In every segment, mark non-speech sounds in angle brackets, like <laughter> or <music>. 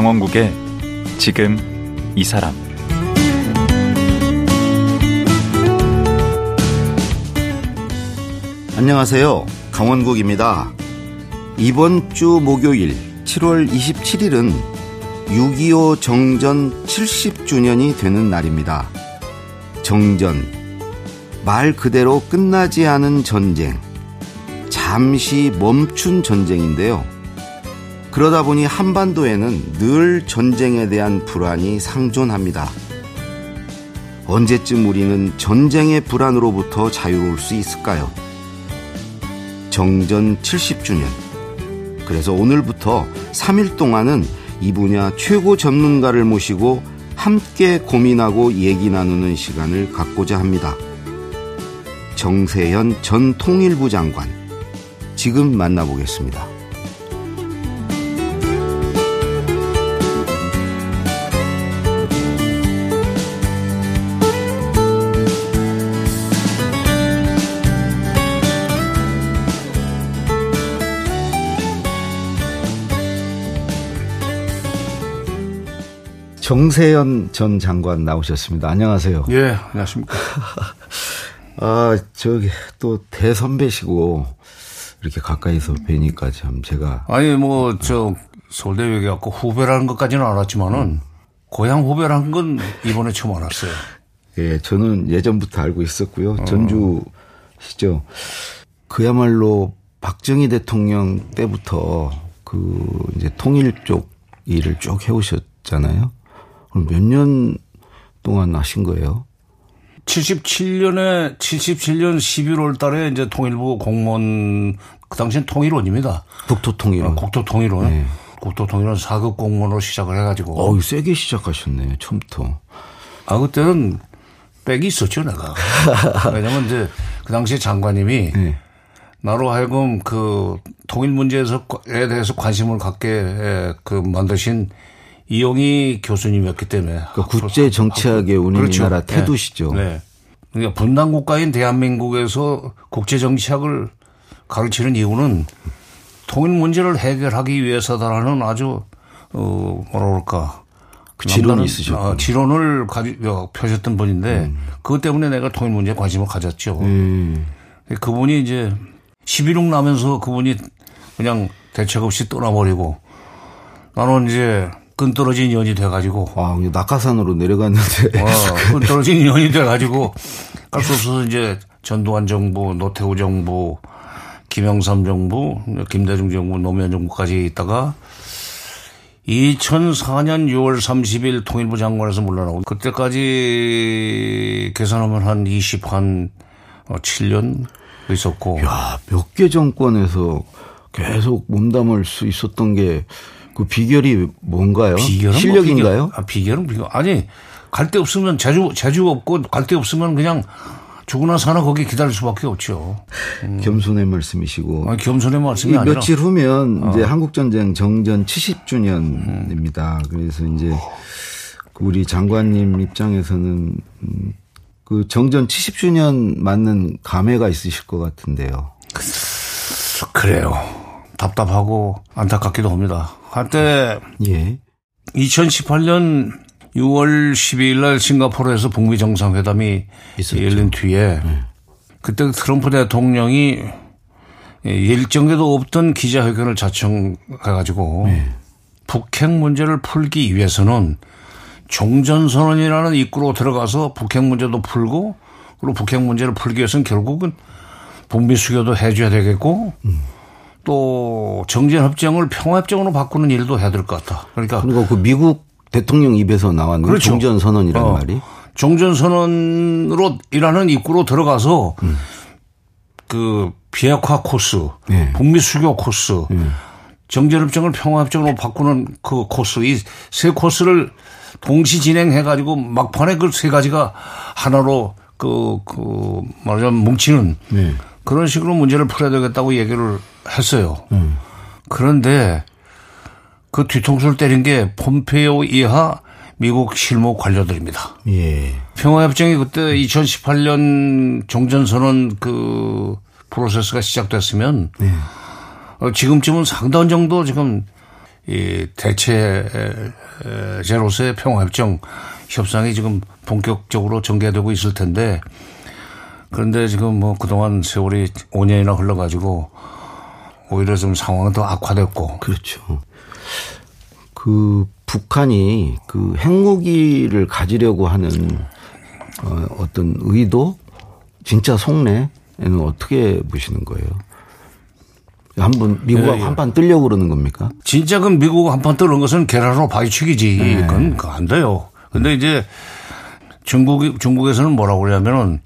강원국의 지금 이 사람 안녕하세요. 강원국입니다. 이번 주 목요일 7월 27일은 6.25 정전 70주년이 되는 날입니다. 정전. 말 그대로 끝나지 않은 전쟁. 잠시 멈춘 전쟁인데요. 그러다 보니 한반도에는 늘 전쟁에 대한 불안이 상존합니다. 언제쯤 우리는 전쟁의 불안으로부터 자유로울 수 있을까요? 정전 70주년. 그래서 오늘부터 3일 동안은 이 분야 최고 전문가를 모시고 함께 고민하고 얘기 나누는 시간을 갖고자 합니다. 정세현 전 통일부 장관. 지금 만나보겠습니다. 정세현 전 장관 나오셨습니다. 안녕하세요. 예, 안녕하십니까. <laughs> 아, 저기 또 대선배시고 이렇게 가까이서 뵈니까 참 제가 아니 뭐 저 서울대 외교학과 후배라는 것까지는 알았지만은 음. 고향 후배라는 건 이번에 처음 알았어요. 예, 저는 예전부터 알고 있었고요. 어. 전주시죠. 그야말로 박정희 대통령 때부터 그 이제 통일 쪽 일을 쭉 해오셨잖아요. 그럼 몇 년 동안 하신 거예요? 77년에 77년 11월 달에 이제 통일부 공무원 그 당시엔 통일원입니다. 국토 통일원. 아, 국토 통일원. 네. 국토 통일원 4급 공무원으로 시작을 해 가지고. 어, 세게 시작하셨네 처음부터. 아 그때는 빽이 있었죠 내가. <laughs> 왜냐면 이제 그 당시에 장관님이 네. 나로 하여금 그 통일 문제에에 대해서 관심을 갖게 그 만드신 이용희 교수님이었기 때문에. 그러니까 국제 정치학의 우리나라 그렇죠. 태도시죠. 네. 네. 그러니까 분단 국가인 대한민국에서 국제 정치학을 가르치는 이유는 통일 문제를 해결하기 위해서다라는 아주 어 뭐라 그럴까 그 지론이 있으셨고 어, 지론을 가지 어, 펴셨던 분인데 음. 그것 때문에 내가 통일 문제에 관심을 가졌죠. 음. 그분이 이제 11억 나면서 그분이 그냥 대책 없이 떠나버리고 나는 이제 끈 떨어진 년이 돼가지고. 아, 낙하산으로 내려갔는데. 어, 끈 떨어진 년이 돼가지고 갈수 없어서 이제 전두환 정부, 노태우 정부, 김영삼 정부, 김대중 정부, 노무현 정부까지 있다가 2004년 6월 30일 통일부 장관에서 물러나고 그때까지 계산하면 한 20, 한 7년 있었고. 야, 몇 개 정권에서 계속 몸담을 수 있었던 게 그 비결이 뭔가요? 비결은 뭐 실력인가요? 뭐 비결, 아, 비결은 비결. 아니 갈 데 없으면 재주 재주 없고 갈 데 없으면 그냥 죽으나 사나 거기 기다릴 수밖에 없죠. 음. 겸손의 말씀이시고. 아니, 겸손의 말씀이 아니라 며칠 후면 어. 이제 한국 전쟁 정전 70주년입니다. 음. 그래서 이제 우리 장관님 입장에서는 음, 그 정전 70주년 맞는 감회가 있으실 것 같은데요. 그래요. 답답하고 안타깝기도 합니다. 한때 예. 2018년 6월 12일 날 싱가포르에서 북미 정상회담이 있었죠. 열린 뒤에 네. 그때 트럼프 대통령이 일정에도 없던 기자회견을 자청해가지고 네. 북핵 문제를 풀기 위해서는 종전선언이라는 입구로 들어가서 북핵 문제도 풀고 그리고 북핵 문제를 풀기 위해서는 결국은 북미 수교도 해줘야 되겠고 음. 또 정전협정을 평화협정으로 바꾸는 일도 해야 될 것 같다. 그러니까. 그리고 그 미국 대통령 입에서 나왔는 그렇죠. 종전 선언이라는 어. 말이. 종전 선언으로 일하는 입구로 들어가서 음. 그 비핵화 코스, 네. 북미 수교 코스, 네. 정전협정을 평화협정으로 바꾸는 그 코스, 이 세 코스를 동시 진행해 가지고 막판에 그 세 가지가 하나로 그, 그, 말하자면 뭉치는 네. 그런 식으로 문제를 풀어야 되겠다고 얘기를 했어요. 음. 그런데 그 뒤통수를 때린 게 폼페이오 이하 미국 실무 관료들입니다. 예. 평화협정이 그때 2018년 종전선언 그 프로세스가 시작됐으면 예. 지금쯤은 상당 정도 지금 이 대체 제로서의 평화협정 협상이 지금 본격적으로 전개되고 있을 텐데 그런데 지금 뭐 그동안 세월이 5년이나 흘러가지고 오히려 좀 상황은 더 악화됐고. 그렇죠. 그 북한이 그 핵무기를 가지려고 하는 어, 어떤 의도, 진짜 속내에는 어떻게 보시는 거예요? 한번 미국하고 예, 예. 한판 뜨려고 그러는 겁니까? 진짜 그 미국 한판 뜨는 것은 계란으로 바위치기지. 네. 그건 안 돼요. 근데 이제 중국이 중국에서는 뭐라고 그러냐면은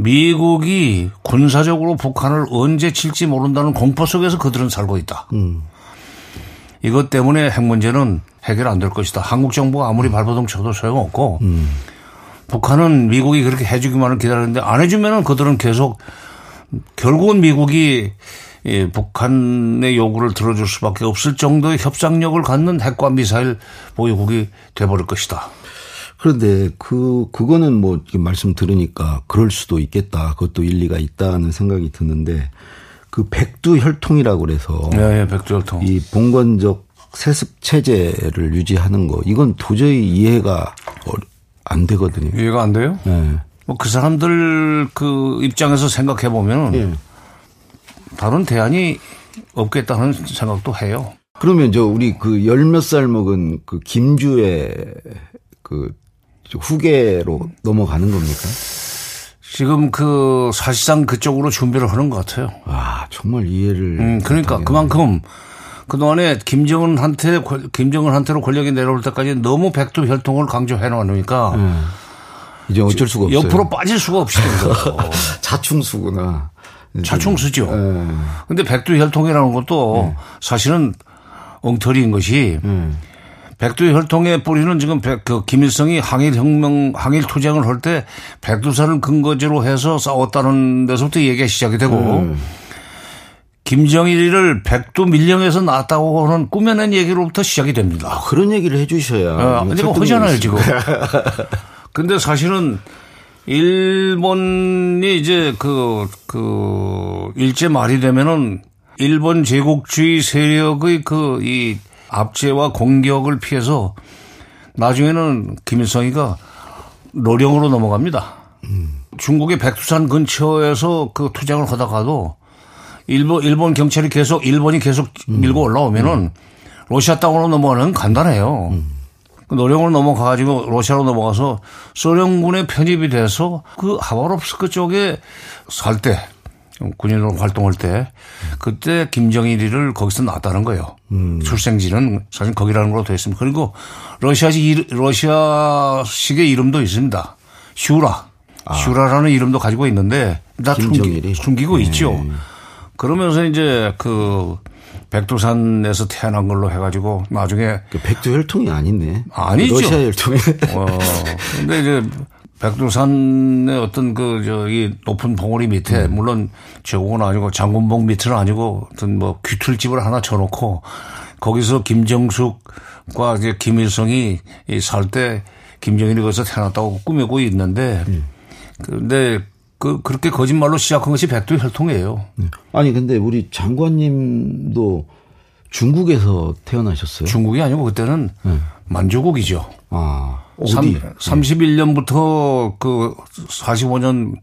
미국이 군사적으로 북한을 언제 칠지 모른다는 공포 속에서 그들은 살고 있다. 음. 이것 때문에 핵 문제는 해결 안 될 것이다. 한국 정부가 아무리 발버둥 쳐도 소용없고 음. 북한은 미국이 그렇게 해주기만을 기다리는데 안 해주면은 그들은 계속 결국은 미국이 예, 북한의 요구를 들어줄 수밖에 없을 정도의 협상력을 갖는 핵과 미사일 보유국이 돼버릴 것이다. 그런데 그 그거는 뭐 말씀 들으니까 그럴 수도 있겠다. 그것도 일리가 있다는 생각이 드는데 그 백두 혈통이라고 그래서 네, 네 백두 혈통. 이 봉건적 세습 체제를 유지하는 거 이건 도저히 이해가 안 되거든요. 이해가 안 돼요? 네. 뭐그 사람들 그 입장에서 생각해 보면 네. 다른 대안이 없겠다는 생각도 해요. 그러면 저 우리 그 열 몇 살 먹은 그 김주의 그 후계로 넘어가는 겁니까? 지금 그 사실상 그쪽으로 준비를 하는 것 같아요. 아 정말 이해를. 음 그러니까 그만큼 그 동안에 김정은한테 김정은한테로 권력이 내려올 때까지 너무 백두 혈통을 강조해 놓으니까 음. 이제 어쩔 수가 없어요. 옆으로 빠질 수가 없이. <laughs> 자충수구나. 자충수죠. 네. 근데 백두 혈통이라는 것도 네. 사실은 엉터리인 것이 음. 백두 혈통의 뿌리는 지금 그 김일성이 항일 혁명, 항일 투쟁을 할 때 백두산을 근거지로 해서 싸웠다는 데서부터 얘기가 시작이 되고 음. 김정일을 백두 밀령에서 낳았다고 하는 꾸며낸 얘기로부터 시작이 됩니다. 아, 그런 얘기를 해 주셔야. 아, 근데 뭐 하잖아요, 지금. <laughs> 근데 사실은 일본이 이제 그, 그, 일제 말이 되면은 일본 제국주의 세력의 그, 이 압제와 공격을 피해서 나중에는 김일성이가 노령으로 넘어갑니다. 음. 중국의 백두산 근처에서 그 투쟁을 하다가도 일본 일본 경찰이 계속 일본이 계속 음. 밀고 올라오면은 음. 러시아 땅으로 넘어가는 간단해요. 음. 그 노령으로 넘어가가지고 러시아로 넘어가서 소련군에 편입이 돼서 그 하바롭스크 쪽에 살 때 군인으로 활동할 때 그때 김정일이를 거기서 낳았다는 거예요. 음. 출생지는 사실 거기라는 걸로 되어 있습니다. 그리고 러시아식 러시아식의 이름도 있습니다. 슈라. 아. 슈라라는 이름도 가지고 있는데 다 숨기, 숨기 고 네. 있죠. 그러면서 이제 그 백두산에서 태어난 걸로 해가지고 나중에 그 백두 혈통이 아니네. 아니죠. 러시아 혈통이. 어. 근데 이제 백두산의 어떤 그, 저, 이 높은 봉우리 밑에, 음. 물론 저건 아니고 장군봉 밑은 아니고 어떤 뭐 귀틀집을 하나 쳐놓고 거기서 김정숙과 이제 김일성이 살 때 김정일이 거기서 태어났다고 꾸미고 있는데 음. 근데 그, 그렇게 거짓말로 시작한 것이 백두 혈통이에요. 네. 아니, 근데 우리 장관님도 중국에서 태어나셨어요? 중국이 아니고 그때는 네. 만주국이죠. 아. 어디? 3, 31년부터 그 45년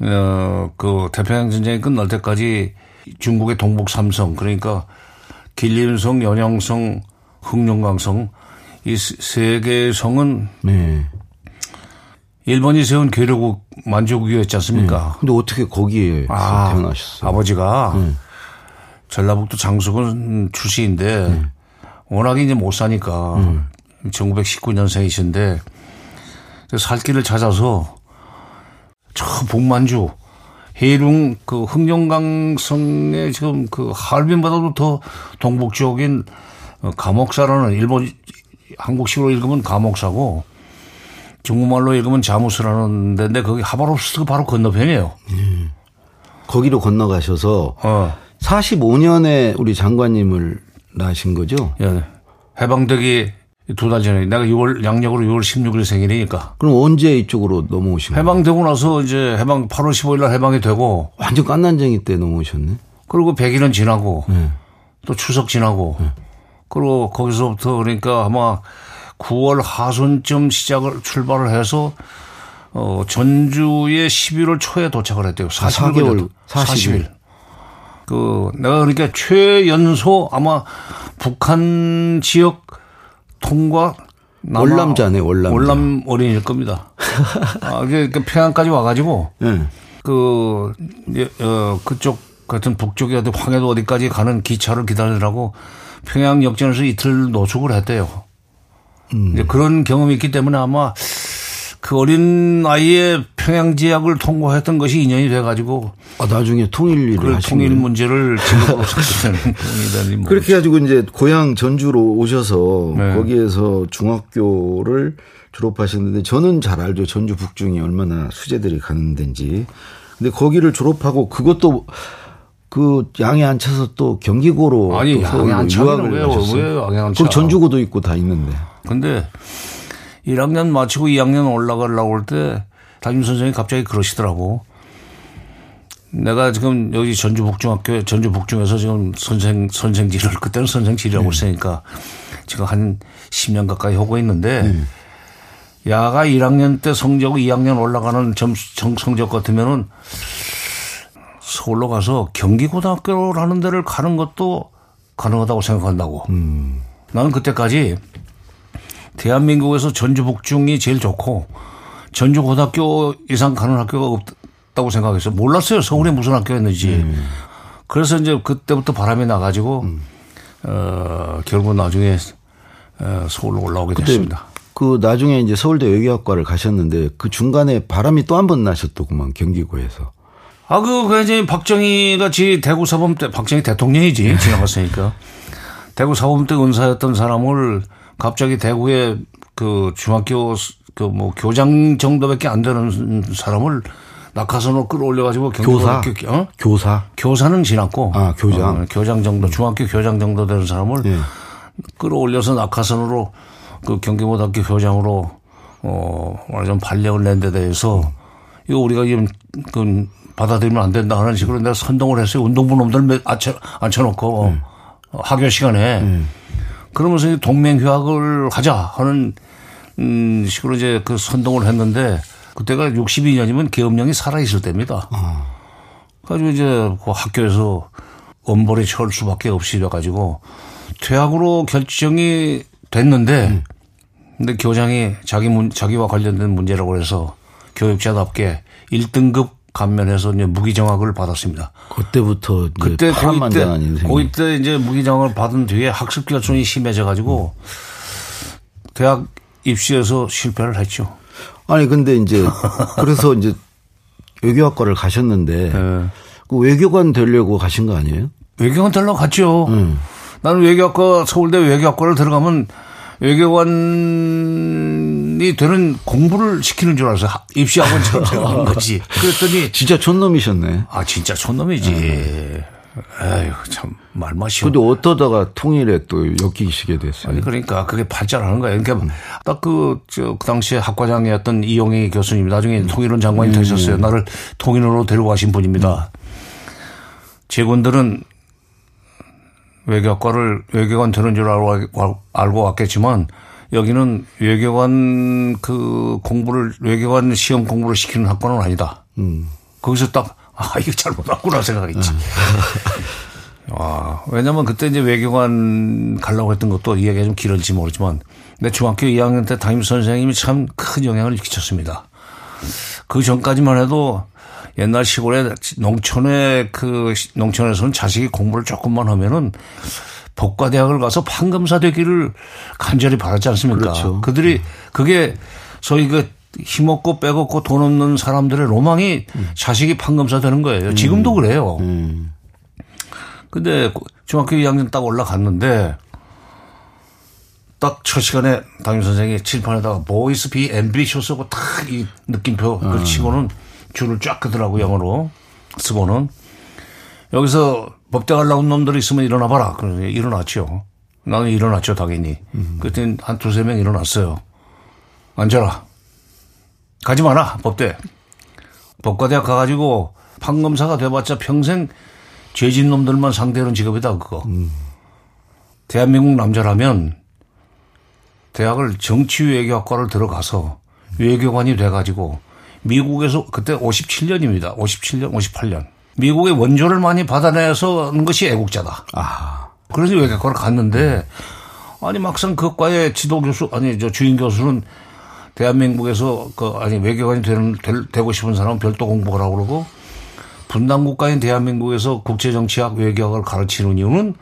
어, 그 태평양 전쟁이 끝날 때까지 중국의 동북 삼성 그러니까 길림성, 연양성, 흑룡강성 이 세 개의 성은 네. 일본이 세운 괴뢰국 만주국이었지 않습니까? 네. 근데 어떻게 거기에 아, 태어나셨어요? 아버지가 네. 전라북도 장수군 출신인데 네. 워낙에 이제 못 사니까 음. 1919년생이신데 살 길을 찾아서 저 북만주 해룡 그 흥룡강성의 지금 그 하얼빈보다도 더 동북쪽인 감옥사라는 일본 한국식으로 읽으면 감옥사고 중국말로 읽으면 자무스라는 데인데 거기 하바롭스트가 바로 건너편이에요. 음. 거기로 건너가셔서 어. 45년에 우리 장관님을 낳으신 거죠? 예. 해방되기 두 달 전에 내가 6월 양력으로 6월 16일 생일이니까. 그럼 언제 이쪽으로 넘어오신 거예요? 해방되고 나서 이제 해방 8월 15일 날 해방이 되고 완전 깐난쟁이 때 넘어오셨네. 그리고 100일은 지나고 네. 또 추석 지나고 네. 그리고 거기서부터 그러니까 아마 9월 하순쯤 시작을 출발을 해서 어 전주에 11월 초에 도착을 했대요. 40일 40일. 그 내가 그러니까 최연소 아마 북한 지역 통과 월남자네 월남 월남 어린이일 겁니다. <laughs> 아, 이게 그 평양까지 와가지고 네. 그 어, 그쪽 같은 북쪽에 어디 황해도 어디까지 가는 기차를 기다리라고 평양 역전에서 이틀 노숙을 했대요. 음. 그런 경험이 있기 때문에 아마 그 어린 나이에 평양 지역을 통과했던 것이 인연이 돼가지고 아, 나중에 통일 일을 그 통일 문제를 직업으로 찾게 <laughs> 그렇게 가지고 이제 고향 전주로 오셔서 네. 거기에서 중학교를 졸업하셨는데 저는 잘 알죠 전주 북중이 얼마나 수재들이 가는 데인지 근데 거기를 졸업하고 그것도 그 양에 앉혀서 또 경기고로 아니 양에 앉혀는 왜요? 왜 양에 앉혀? 그 전주고도 있고 다 있는데. 근데 1학년 마치고 2학년 올라가려고 할 때 담임 선생님이 갑자기 그러시더라고. 내가 지금 여기 전주 북중학교 전주 북중에서 지금 선생 선생지를 <laughs> 그때는 선생지라고 네. 했으니까 지금 한 10년 가까이 하고 있는데 네. 야가 1학년 때 성적 2학년 올라가는 점 성적 같으면은 서울로 가서 경기고등학교라는 데를 가는 것도 가능하다고 생각한다고. 음. 나는 그때까지 대한민국에서 전주 북중이 제일 좋고 전주 고등학교 이상 가는 학교가 없다고 생각했어요. 몰랐어요. 서울에 무슨 학교였는지. 음. 그래서 이제 그때부터 바람이 나가지고 음. 어, 결국 나중에 어, 서울로 올라오게 됐습니다. 그 나중에 이제 서울대 외교학과를 가셨는데 그 중간에 바람이 또 한 번 나셨더구만 경기고에서. 아, 그, 그, 이제 박정희가 지 대구 사범 때, 박정희 대통령이지, 네. 지나갔으니까. 대구 사범 때 은사였던 사람을 갑자기 대구에 그 중학교 그 뭐 교장 정도밖에 안 되는 사람을 낙하산으로 끌어올려가지고 교사 어? 교사 교사는 지났고 아 교장 어, 교장 정도 중학교 교장 정도 되는 사람을 네. 끌어올려서 낙하산으로 그 경기고등학교 교장으로 어 말하자면 발령을 낸 데 대해서 이거 우리가 지금 그 받아들이면 안 된다 하는 식으로 내가 선동을 했어요. 운동부 놈들 앉혀, 앉혀놓고 음. 학교 시간에. 음. 그러면서 이제 동맹 휴학을 하자 하는 음, 식으로 이제 그 선동을 했는데 그때가 62년이면 계엄령이 살아있을 때입니다. 어. 그래가지고 이제 그 학교에서 엄벌에 처할 수밖에 없이 돼가지고 퇴학으로 결정이 됐는데 음. 근데 교장이 자기 문, 자기와 관련된 문제라고 해서 교육자답게 1등급 감면해서 이제 무기정학을 받았습니다. 그때부터 그때 고2 때 고2 때 이제 무기정학을 받은 뒤에 학습 결손이 심해져 가지고 대학 입시에서 실패를 했죠. 아니 근데 이제 <laughs> 그래서 이제 외교학과를 가셨는데 네. 그 외교관 되려고 가신 거 아니에요? 외교관 되려고 갔죠. 음. 나는 외교학과 서울대 외교학과를 들어가면 외교관이 되는 공부를 시키는 줄 알아서 입시학원처럼 생각한 <laughs> 거지. 그랬더니 진짜 촌놈이셨네. 아 진짜 촌놈이지. 네. 에휴 참 말맛이. 근데 어떠다가 통일에 또 엮이시게 됐어요. 아니 그러니까 그게 발전하는 거예요. 그러니까 음. 딱그 저그 당시에 학과장이었던 이용희 교수님 나중에 음. 통일원 장관이 음. 되셨어요. 나를 통일원으로 데려가신 분입니다. 음. 제군들은 외교학과를 외교관 되는 줄 알고, 알고 왔겠지만 여기는 외교관 그 공부를 외교관 시험 공부를 시키는 학과는 아니다. 음. 거기서 딱 아, 이거 잘못했구나 생각했지. 음. 와, 왜냐면 그때 이제 외교관 가려고 했던 것도 이야기가 좀 길을지 모르지만 내 중학교 2학년 때 담임 선생님이 참 큰 영향을 끼쳤습니다. 그 전까지만 해도 옛날 시골에 농촌에 그 농촌에서는 자식이 공부를 조금만 하면은 복과대학을 가서 판검사 되기를 간절히 바랐지 않습니까? 그렇죠. 그들이 그게 소위 그 힘없고 빼먹고 돈 없는 사람들의 로망이 음. 자식이 판검사 되는 거예요. 지금도 음. 그래요. 음. 근데 중학교 2학년 딱 올라갔는데 딱 첫 시간에 담임 선생이 칠판에다가 Boys be ambitious고 딱이 느낌표 그 치고는 줄을 쫙 끄더라고 영어로 쓰고는 여기서 법대 가려고 놈들이 있으면 일어나 봐라. 그래서 일어났죠. 나는 일어났죠 당연히. 음. 그때 한 두세 명 일어났어요. 앉아라. 가지 마라 법대. 법과대학 가가지고 판검사가 돼봤자 평생 죄진 놈들만 상대하는 직업이다 그거. 음. 대한민국 남자라면 대학을 정치외교학과를 들어가서 외교관이 돼가지고 미국에서 그때 57년입니다. 57년, 58년. 미국의 원조를 많이 받아내서 하는 것이 애국자다. 아. 그래서 외교학과를 갔는데 아니 막상 그 과의 지도 교수 아니 저 주인 교수는 대한민국에서 그 아니 외교관이 되는 되 고 싶은 사람은 별도 공부를 하고 그러고 분단 국가인 대한민국에서 국제 정치학 외교학을 가르치는 이유는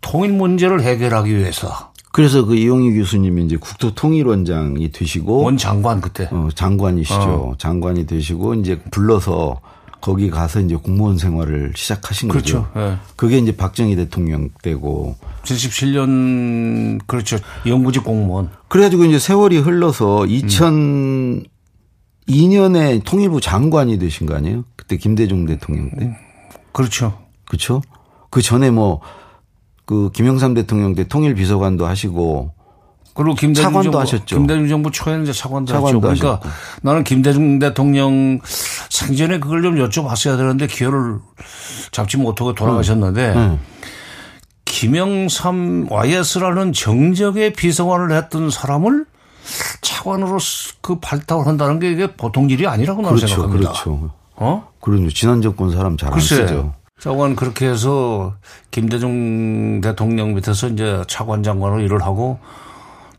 통일 문제를 해결하기 위해서. 그래서 그 이용희 교수님이 이제 국토 통일원장이 되시고 원 장관 그때 어, 장관이시죠. 어. 장관이 되시고 이제 불러서 거기 가서 이제 공무원 생활을 시작하신 그렇죠. 거죠. 네. 그게 이제 박정희 대통령 때고 77년 그렇죠. 연구직 공무원. 그래가지고 이제 세월이 흘러서 2002년에 음. 통일부 장관이 되신 거 아니에요? 그때 김대중 대통령 때. 그렇죠. 그렇죠. 그 전에 뭐 그 김영삼 대통령 때 통일 비서관도 하시고 그리고 김대중 차관도 정부, 하셨죠. 김대중 정부 초에는 이제 차관도, 차관도 했죠. 그러니까 하셨고. 나는 김대중 대통령 생전에 그걸 좀 여쭤봤어야 되는데 기회를 잡지 못하고 돌아가셨는데 음. 김영삼 YS라는 정적의 비서관을 했던 사람을 차관으로 그 발탁을 한다는 게 이게 보통 일이 아니라고 나는 그렇죠, 생각합니다. 그렇죠. 어? 그런 지난 정권 사람 잘 안 쓰죠. 차관 그렇게 해서 김대중 대통령 밑에서 이제 차관 장관으로 일을 하고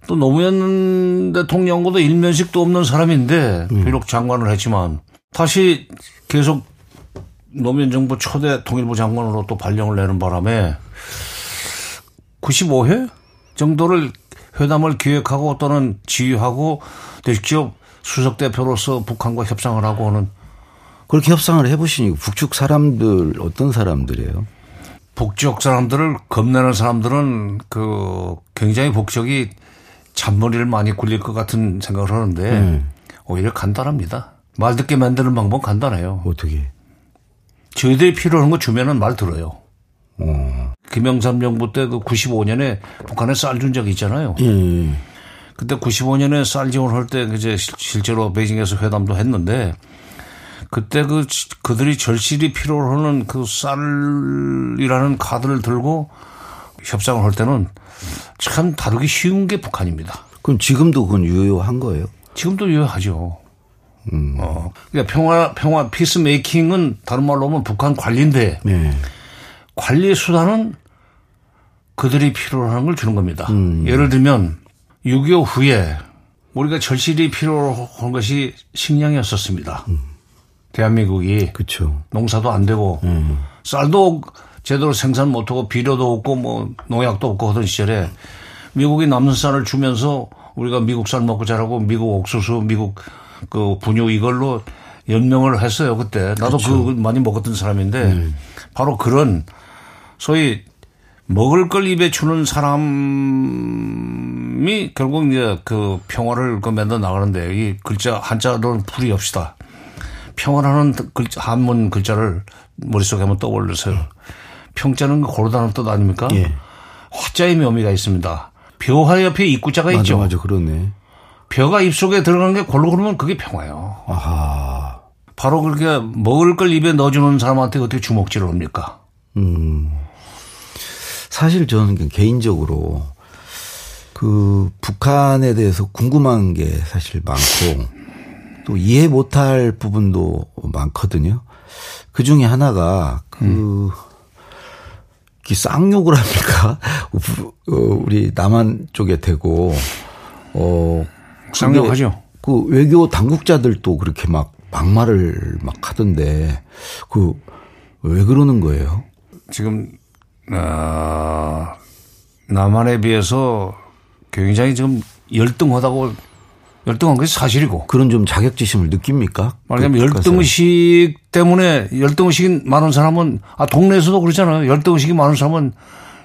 또 노무현 대통령보다 일면식도 없는 사람인데 음. 비록 장관을 했지만 다시 계속 노무현 정부 초대 통일부 장관으로 또 발령을 내는 바람에 95회 정도를 회담을 기획하고 또는 지휘하고 직접 수석 대표로서 북한과 협상을 하고 오는 그렇게 협상을 해보시니 북측 사람들 어떤 사람들이에요? 북쪽 사람들을 겁내는 사람들은 그 굉장히 북쪽이 잔머리를 많이 굴릴 것 같은 생각을 하는데 음. 오히려 간단합니다. 말 듣게 만드는 방법 간단해요. 어떻게? 저희들이 필요한 거 주면은 말 들어요. 어. 김영삼 정부 때 그 95년에 북한에 쌀 준 적이 있잖아요. 음. 그때 95년에 쌀 지원할 때 이제 실제로 베이징에서 회담도 했는데 그때 그 그들이 절실히 필요로 하는 그 쌀이라는 카드를 들고 협상을 할 때는 참 다루기 쉬운 게 북한입니다. 그럼 지금도 그건 유효한 거예요? 지금도 유효하죠. 음. 어. 그러니까 평화, 평화, peace making은 다른 말로 하면 북한 관리인데 네. 관리 수단은 그들이 필요로 하는 걸 주는 겁니다. 음. 예를 들면 6.25 후에 우리가 절실히 필요로 하는 것이 식량이었었습니다. 음. 대한민국이 그쵸. 농사도 안 되고 음. 쌀도 제대로 생산 못하고 비료도 없고 뭐 농약도 없고 하던 시절에 미국이 남는 쌀을 주면서 우리가 미국 쌀 먹고 자라고 미국 옥수수, 미국 그 분유 이걸로 연명을 했어요 그때. 나도 그렇죠. 그 많이 먹었던 사람인데 음. 바로 그런 소위 먹을 걸 입에 주는 사람이 결국 이제 그 평화를 그 만들어 나가는데 이 글자 한자로는 풀이 없시다. 평화라는 글자, 한문 글자를 머릿속에 한번 떠올려서요. 평자는 고르다는 뜻 아닙니까? 예. 화자의 묘미가 있습니다. 벼화 옆에 입구자가 맞아, 있죠. 맞아, 그러네. 벼가 입속에 들어가는 게 골로 그러면 그게 평화예요. 아하. 바로 그렇게 먹을 걸 입에 넣어주는 사람한테 어떻게 주먹질을 합니까? 음. 사실 저는 개인적으로 그 북한에 대해서 궁금한 게 사실 많고 또 이해 못할 부분도 많거든요. 그 중에 하나가 그 음. 쌍욕을 합니까? <laughs> 어, 우리 남한 쪽에 대고 어 쌍욕하죠. 그 외교 당국자들도 그렇게 막 막말을 막 하던데 그 왜 그러는 거예요? 지금 어, 남한에 비해서 굉장히 지금 열등하다고 열등한 것이 사실이고. 그런 좀 자격지심을 느낍니까? 말하자면 그 열등의식 때문에 열등의식이 많은 사람은 아 동네에서도 그렇잖아요. 열등의식이 많은 사람은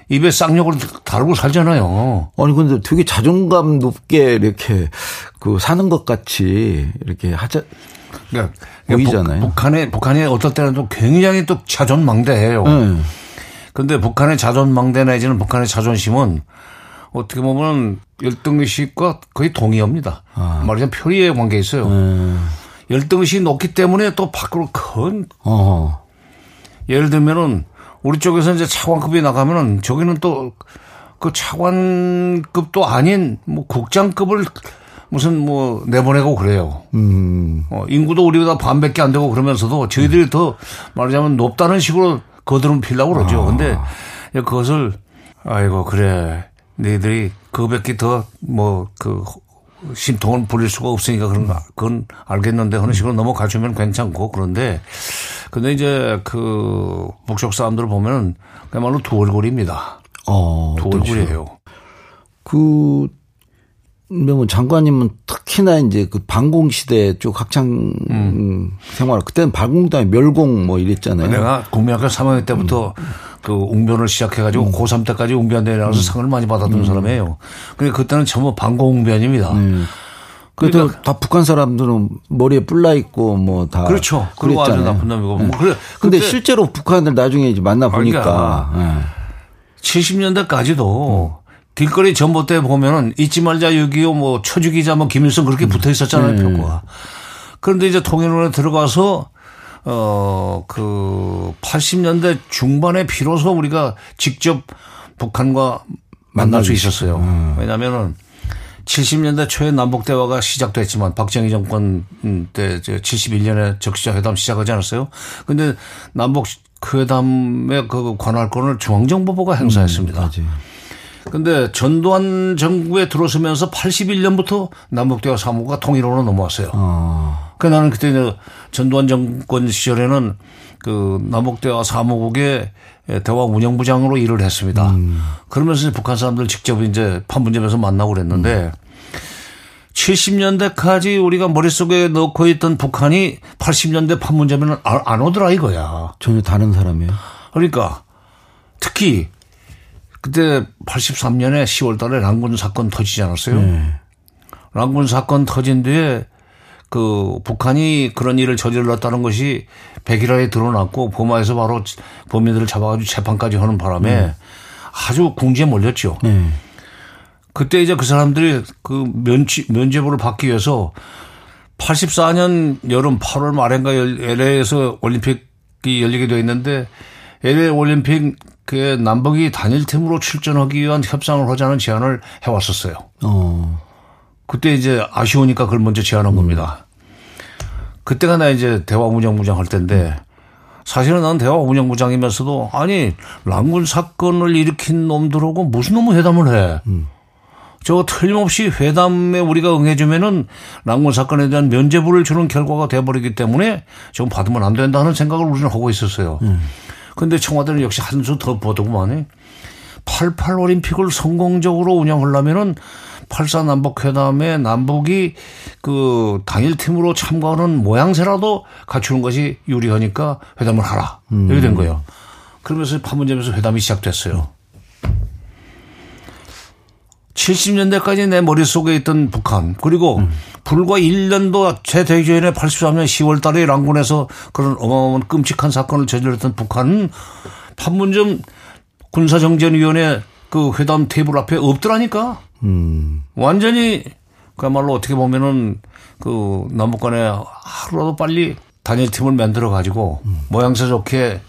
입에 쌍욕을 달고 살잖아요. 아니 근데 되게 자존감 높게 이렇게 그 사는 것 같이 이렇게 하자. 그러니까 보이잖아요. 북, 한에 북한이 어떨 때는 또 굉장히 또 자존망대해요. 네. 근데 북한의 자존망대 내지는 북한의 자존심은 어떻게 보면 열등의식과 거의 동의합니다. 아. 말하자면 표리의 관계에 있어요. 음. 열등의식이 높기 때문에 또 밖으로 큰, 어. 예를 들면은 우리 쪽에서 이제 차관급이 나가면은 저기는 또 그 차관급도 아닌 뭐 국장급을 무슨 뭐 내보내고 그래요. 음. 어, 인구도 우리보다 반밖에 안 되고 그러면서도 저희들이 음. 더 말하자면 높다는 식으로 거드름 필라고 그러죠. 아. 근데 그것을 아이고 그래 너희들이 그밖에 더 뭐 그 심통을 부릴 수가 없으니까 그런가 그건 알겠는데 그런 식으로 넘어가주면 괜찮고 그런데 근데 이제 그 북쪽 사람들을 보면은 그야말로 두 얼굴입니다. 어, 두 얼굴이에요. 그 뭐 장관님은 특히나 이제 그 반공 시대 쪽 학창 음. 생활 그때는 반공당에 멸공 뭐 이랬잖아요. 내가 국민학교 3학년 때부터 음. 그 웅변을 시작해가지고 음. 고3 때까지 웅변대회 나가서 음. 상을 많이 받았던 음. 사람이에요. 근데 그때는 전부 반공 웅변입니다. 음. 그래도 그러니까 다 북한 사람들은 머리에 뿔나 있고 뭐 다 그렇죠. 그리고 아주 나쁜 놈이고. 네. 뭐 그래. 근데 실제로 북한을 나중에 이제 만나 보니까 그러니까 네. 70년대까지도 길거리 전봇대 보면은 잊지 말자 6.25뭐 초주기자 뭐 김일성 그렇게 붙어 있었잖아요, 네. 표가. 그런데 이제 통일원에 들어가서 어, 그 80년대 중반에 비로소 우리가 직접 북한과 만날 수 있었어요. 음. 왜냐면은 70년대 초에 남북 대화가 시작됐지만 박정희 정권 때 71년에 적시자 회담 시작하지 않았어요. 근데 남북 회담의 그 관할권을 중앙정보부가 행사했습니다. 음, 근데 전두환 정부에 들어서면서 81년부터 남북대화 사무가 통일호로 넘어왔어요. 어. 그 나는 그때 전두환 정권 시절에는 그 남북대화 사무국의 대화 운영부장으로 일을 했습니다. 음. 그러면서 북한 사람들 직접 이제 판문점에서 만나고 그랬는데 음. 70년대까지 우리가 머릿속에 넣고 있던 북한이 80년대 판문점에는 안 오더라 이거야. 전혀 다른 사람이에요. 그러니까 특히 그때 83년에 10월 달에 랑군 사건 터지지 않았어요? 네. 랑군 사건 터진 뒤에 그 북한이 그런 일을 저질렀다는 것이 백일화에 드러났고 범마에서 바로 범인들을 잡아가지고 재판까지 하는 바람에 네. 아주 궁지에 몰렸죠. 네. 그때 이제 그 사람들이 그 면치, 면제부를 받기 위해서 84년 여름 8월 말인가 LA에서 올림픽이 열리게 되어 있는데 LA 올림픽 그 남북이 단일 팀으로 출전하기 위한 협상을 하자는 제안을 해왔었어요. 어. 그때 이제 아쉬우니까 그걸 먼저 제안한 음. 겁니다. 그때가 나 이제 대화 운영부장 할 때인데 사실은 난 대화 운영부장이면서도 아니 랑군 사건을 일으킨 놈들하고 무슨 놈의 회담을 해. 음. 저 틀림없이 회담에 우리가 응해주면은 랑군 사건에 대한 면죄부를 주는 결과가 돼버리기 때문에 지금 받으면 안 된다는 생각을 우리는 하고 있었어요. 음. 근데 청와대는 역시 한수 더 보더구만. 88 올림픽을 성공적으로 운영하려면은 84 남북 회담에 남북이 그 당일 팀으로 참가하는 모양새라도 갖추는 것이 유리하니까 회담을 하라. 음. 이렇게 된 거예요. 그러면서 판문점에서 회담이 시작됐어요. 70년대까지 내 머릿속에 있던 북한 그리고 음. 불과 1년도 제대기 전에 83년 10월 달에 랑군에서 그런 어마어마한 끔찍한 사건을 저질렀던 북한은 판문점 군사정전위원회 그 회담 테이블 앞에 없더라니까. 음. 완전히 그야말로 어떻게 보면은 그 남북 간에 하루라도 빨리 단일팀을 만들어 가지고 음. 모양새 좋게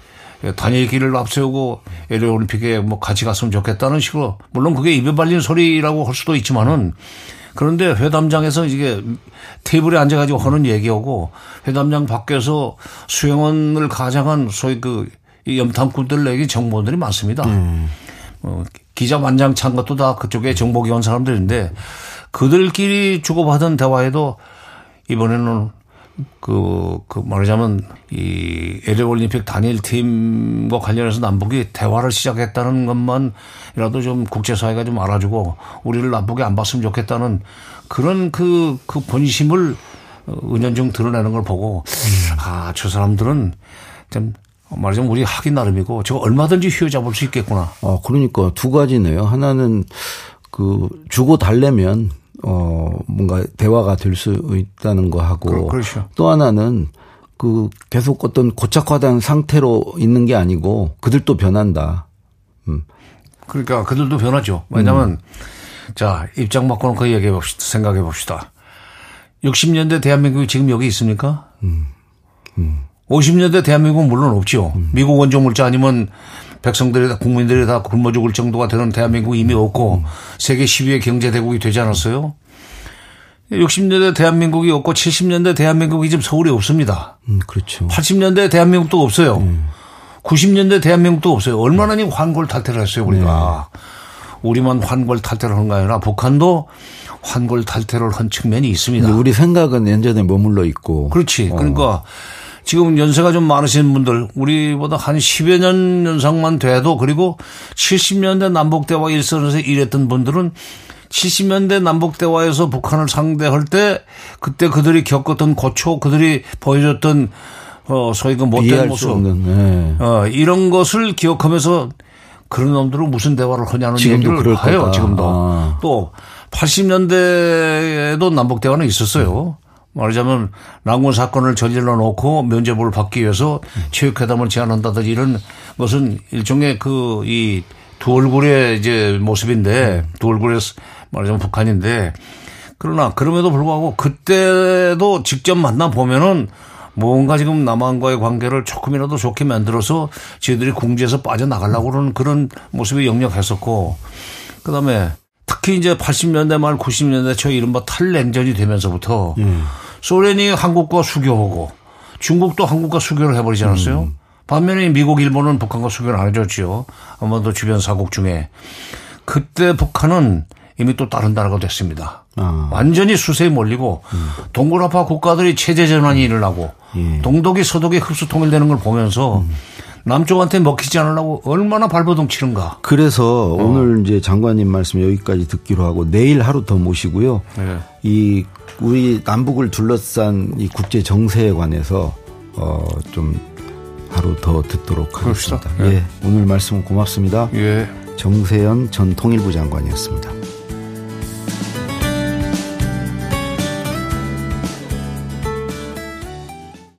단일 길을 앞세우고 LA 올림픽에 뭐 같이 갔으면 좋겠다는 식으로 물론 그게 입에 발린 소리라고 할 수도 있지만은 그런데 회담장에서 이게 테이블에 앉아가지고 하는 얘기하고 회담장 밖에서 수행원을 가장한 소위 그 염탐꾼들에게 정보들이 많습니다. 음. 어, 기자 만장 찬 것도 다 그쪽에 정보기관 사람들인데 그들끼리 주고받은 대화에도 이번에는 그, 그 말하자면 이 LA 올림픽 단일 팀과 관련해서 남북이 대화를 시작했다는 것만이라도 좀 국제사회가 좀 알아주고 우리를 나쁘게 안 봤으면 좋겠다는 그런 그, 그 본심을 은연중 드러내는 걸 보고 음. 아, 저 사람들은 좀 말하자면 우리 하기 나름이고 저거 얼마든지 휘어잡을 수 있겠구나. 아, 그러니까 두 가지네요. 하나는 그 주고 달래면 어 뭔가 대화가 될 수 있다는 거 하고 그렇죠. 또 하나는 그 계속 어떤 고착화된 상태로 있는 게 아니고 그들도 변한다. 음. 그러니까 그들도 변하죠. 왜냐하면 음. 자 입장 바꿔놓고 그 얘기해 봅시다. 생각해 봅시다. 60년대 대한민국이 지금 여기 있습니까? 음. 음. 50년대 대한민국은 물론 없죠. 음. 미국 원조 물자 아니면 백성들이 다 국민들이 다 굶어 죽을 정도가 되는 대한민국이 이미 없고 음. 세계 10위의 경제 대국이 되지 않았어요? 60년대 대한민국이 없고 70년대 대한민국이 지금 서울에 없습니다. 음, 그렇죠. 80년대 대한민국도 없어요. 음. 90년대 대한민국도 없어요. 얼마나 니 환골 탈퇴를 했어요, 우리가. 네. 우리만 환골 탈퇴를 하는 거 아니라 북한도 환골 탈퇴를 한 측면이 있습니다. 우리 생각은 연전에 머물러 있고. 그렇지. 어. 그러니까 지금 연세가 좀 많으신 분들, 우리보다 한 10여 년 연상만 돼도 그리고 70년대 남북대화 일선에서 일했던 분들은 70년대 남북 대화에서 북한을 상대할 때 그때 그들이 겪었던 고초, 그들이 보여줬던 어, 소위 그 못된 모습. 네. 어, 이런 것을 기억하면서 그런 놈들은 무슨 대화를 하냐는 얘기를 해요, 거다. 지금도. 아. 또 80년대에도 남북 대화는 있었어요. 말하자면 랑군 사건을 저질러 놓고 면죄부를 받기 위해서 체육회담을 제안한다든지 이런 것은 일종의 그 이 두 얼굴의 이제 모습인데 두 얼굴의 말하자면 북한인데 그러나 그럼에도 불구하고 그때도 직접 만나 보면은 뭔가 지금 남한과의 관계를 조금이라도 좋게 만들어서 저희들이 궁지에서 빠져나가려고 그러는 그런 모습이 역력했었고 그다음에 특히 이제 80년대 말 90년대 초 이른바 탈냉전이 되면서부터 음. 소련이 한국과 수교하고 중국도 한국과 수교를 해버리지 않았어요? 음. 반면에 미국, 일본은 북한과 수교를 안 해줬지요. 아마도 주변 사국 중에. 그때 북한은 이미 또 다른 나라가 됐습니다. 아. 완전히 수세에 몰리고 음. 동굴아파 국가들이 체제 전환이 일어나고 예. 동독이 서독이 흡수 통일되는 걸 보면서 음. 남쪽한테 먹히지 않으려고 얼마나 발버둥 치는가. 그래서 어. 오늘 이제 장관님 말씀 여기까지 듣기로 하고 내일 하루 더 모시고요. 네. 이 우리 남북을 둘러싼 이 국제 정세에 관해서 어좀 하루 더 듣도록 하겠습니다. 네. 예. 오늘 말씀 고맙습니다. 예. 정세현 전 통일부 장관이었습니다.